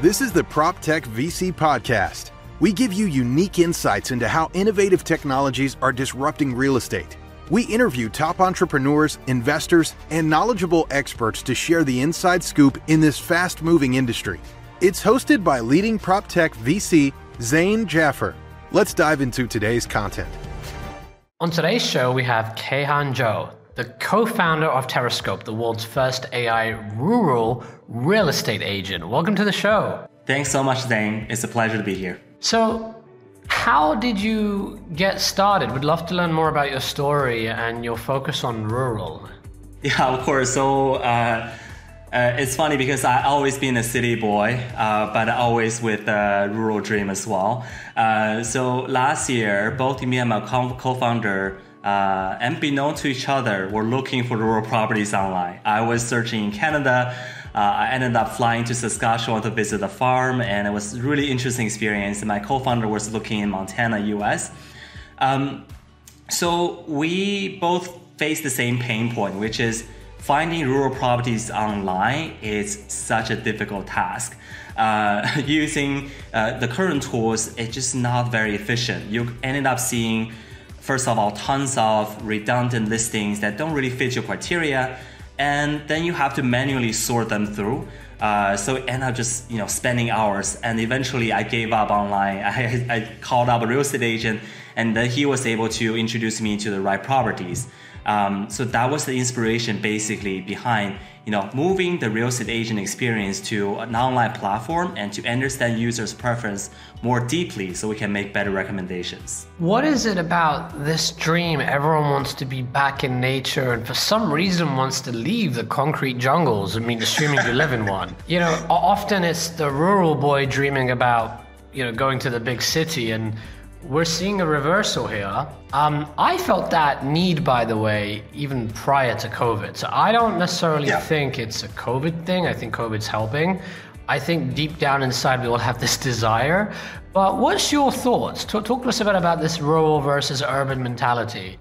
This is the PropTech VC Podcast. We give you unique insights into how innovative technologies are disrupting real estate. We interview top entrepreneurs, investors, and knowledgeable experts to share the inside scoop in this fast moving industry. It's hosted by leading PropTech VC Zain Jaffer. Let's dive into today's content. On today's show, we have Keihan Zhou, the co founder of Terrascope, the world's first AI rural real estate agent. Welcome to the show. Thanks so much, Zain. It's a pleasure to be here. So, how did you get started? We'd love to learn more about your story and your focus on rural. Yeah, of course. So, uh, uh, it's funny because I always been a city boy, uh, but always with a rural dream as well. Uh, so last year, both me and my co-founder uh, unbeknown to each other, were looking for rural properties online. I was searching in Canada. Uh, I ended up flying to Saskatchewan to visit the farm, and it was a really interesting experience. My co-founder was looking in Montana, U.S. Um, so we both face the same pain point, which is finding rural properties online is such a difficult task. Uh, using uh, the current tools, it's just not very efficient. You ended up seeing first of all, tons of redundant listings that don't really fit your criteria, and then you have to manually sort them through. Uh, so end up just you know spending hours, and eventually I gave up online. I, I called up a real estate agent, and then he was able to introduce me to the right properties. Um, so that was the inspiration basically behind you know moving the real estate agent experience to an online platform and to understand users' preference more deeply so we can make better recommendations. What is it about this dream? Everyone wants to be back in nature and for some reason wants to leave the concrete jungles. I mean, assuming you live in one. You know, often it's the rural boy dreaming about, you know, going to the big city and we're seeing a reversal here. Um, I felt that need, by the way, even prior to COVID. So I don't necessarily yeah. think it's a COVID thing. I think COVID's helping. I think deep down inside we all have this desire. But what's your thoughts? Talk, talk to us a bit about this rural versus urban mentality.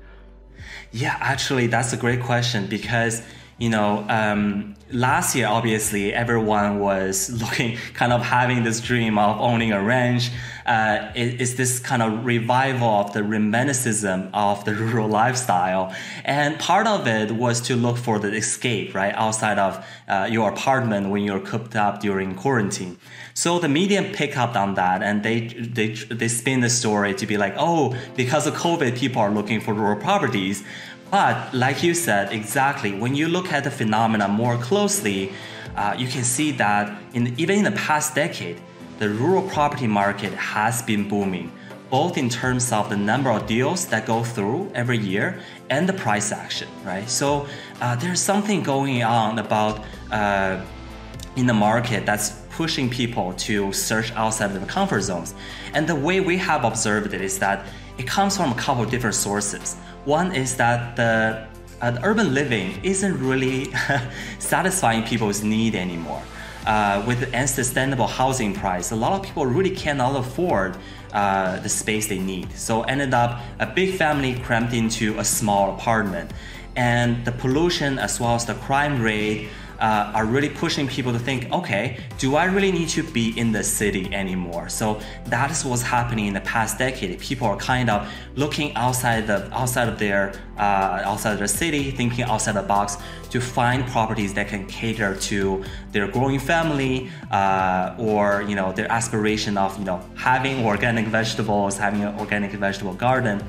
Yeah, actually, that's a great question because you know, um, last year, obviously, everyone was looking, kind of having this dream of owning a ranch. Uh, it, it's this kind of revival of the romanticism of the rural lifestyle. And part of it was to look for the escape, right, outside of uh, your apartment when you're cooped up during quarantine. So the media pick up on that and they, they, they spin the story to be like, oh, because of COVID, people are looking for rural properties. But like you said, exactly, when you look at the phenomena more closely, uh, you can see that in, even in the past decade, the rural property market has been booming, both in terms of the number of deals that go through every year and the price action, right? So uh, there's something going on about uh, in the market that's pushing people to search outside of the comfort zones. And the way we have observed it is that it comes from a couple different sources. One is that the, uh, urban living isn't really satisfying people's need anymore. Uh, with the unsustainable housing price, a lot of people really cannot afford uh, the space they need. So ended up a big family crammed into a small apartment, and the pollution as well as the crime rate uh, are really pushing people to think, okay, do I really need to be in the city anymore? So that is what's happening in the past decade. People are kind of looking outside the outside of their uh, outside of the city, thinking outside the box to find properties that can cater to their growing family uh, or you know their aspiration of you know having organic vegetables, having an organic vegetable garden.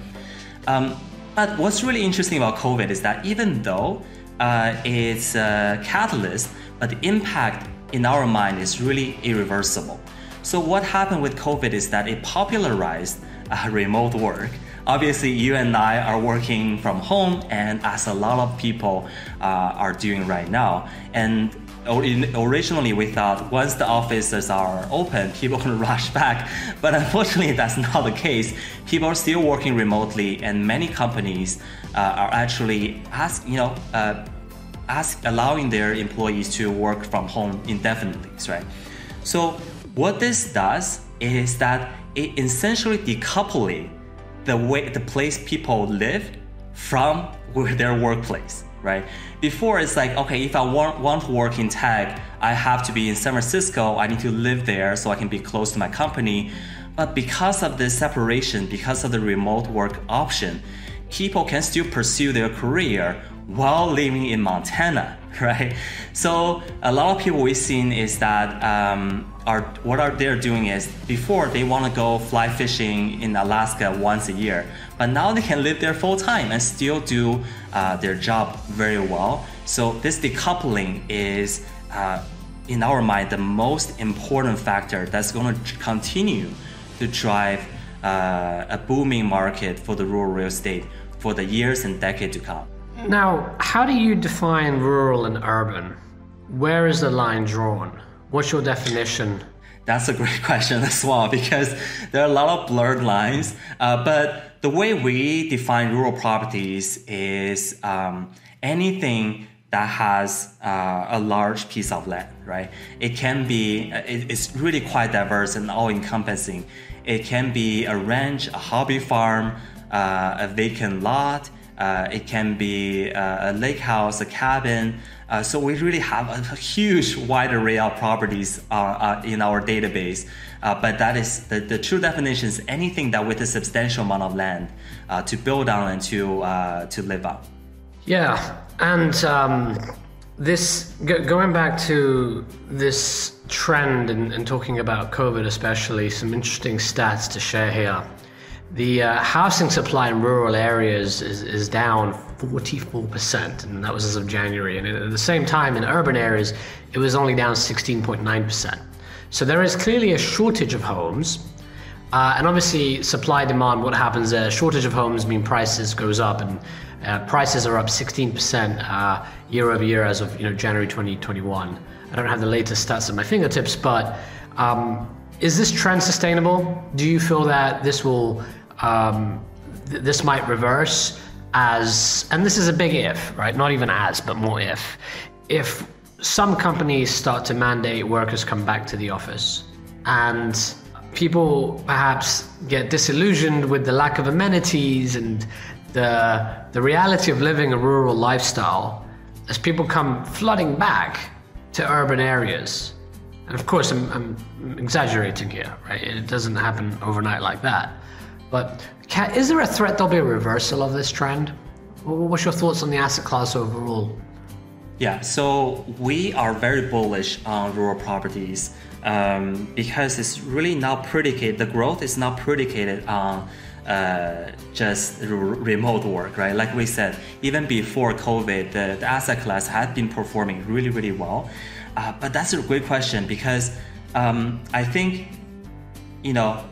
Um, but what's really interesting about COVID is that even though uh, it's a catalyst, but the impact in our mind is really irreversible. So what happened with COVID is that it popularized uh, remote work. Obviously, you and I are working from home, and as a lot of people uh, are doing right now. And originally we thought once the offices are open, people can rush back. But unfortunately, that's not the case. People are still working remotely, and many companies uh, are actually ask, you know, uh, ask, allowing their employees to work from home indefinitely, right? So what this does is that it essentially decoupling the way the place people live from their workplace right? Before it's like, okay, if I want, want to work in tech, I have to be in San Francisco. I need to live there so I can be close to my company. But because of this separation, because of the remote work option, people can still pursue their career while living in Montana, right? So a lot of people we've seen is that um, are what are they're doing is before they want to go fly fishing in Alaska once a year, but now they can live there full time and still do uh, their job very well. So this decoupling is, uh, in our mind, the most important factor that's going to continue to drive uh, a booming market for the rural real estate for the years and decades to come. Now, how do you define rural and urban? Where is the line drawn? What's your definition? That's a great question as well because there are a lot of blurred lines. Uh, but the way we define rural properties is um, anything that has uh, a large piece of land, right? It can be, it's really quite diverse and all encompassing. It can be a ranch, a hobby farm, uh, a vacant lot. Uh, it can be uh, a lake house, a cabin. Uh, so we really have a, huge wide array of properties uh, uh, in our database. but that is the, the true definition is anything that with a substantial amount of land to build on and to to live on. Yeah, and um, this going back to this trend and, talking about COVID, especially some interesting stats to share here. The uh, housing supply in rural areas is, is down 44%, and that was as of January. And at the same time, in urban areas, it was only down 16.9%. So there is clearly a shortage of homes. Uh, and obviously, supply demand, what happens there? Shortage of homes mean prices goes up, and uh, prices are up 16% uh, year over year as of you know January 2021. I don't have the latest stats at my fingertips, but um, is this trend sustainable? Do you feel that this will um, th- this might reverse as, and this is a big if, right? Not even as, but more if. If some companies start to mandate workers come back to the office and people perhaps get disillusioned with the lack of amenities and the, the reality of living a rural lifestyle as people come flooding back to urban areas. And of course, I'm, I'm exaggerating here, right? It doesn't happen overnight like that. But can, is there a threat there'll be a reversal of this trend? What's your thoughts on the asset class overall? Yeah, so we are very bullish on rural properties um, because it's really not predicated, the growth is not predicated on uh, just remote work, right? Like we said, even before COVID, the, the asset class had been performing really, really well. Uh, but that's a great question because um, I think, you know,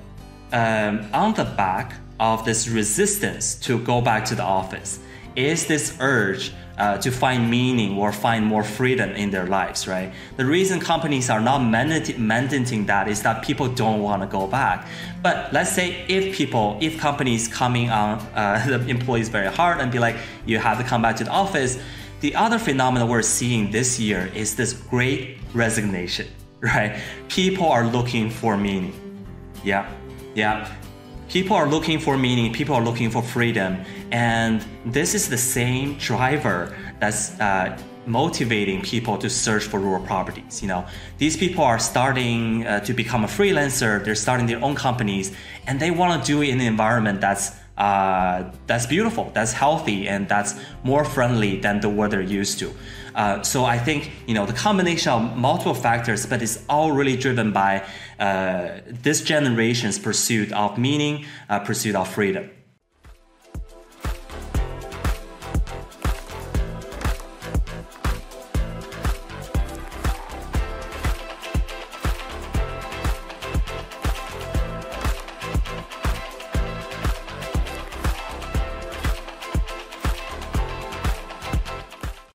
um, on the back of this resistance to go back to the office is this urge uh, to find meaning or find more freedom in their lives, right? The reason companies are not mandating that is that people don't want to go back. But let's say if people, if companies coming on uh, the employees very hard and be like, you have to come back to the office, the other phenomenon we're seeing this year is this great resignation, right? People are looking for meaning. Yeah. Yeah. People are looking for meaning, people are looking for freedom. And this is the same driver that's uh, motivating people to search for rural properties. You know, these people are starting uh, to become a freelancer, they're starting their own companies, and they want to do it in an environment that's uh, that's beautiful, that's healthy, and that's more friendly than the what they're used to. Uh, so I think you know the combination of multiple factors, but it's all really driven by uh, this generation's pursuit of meaning, uh, pursuit of freedom.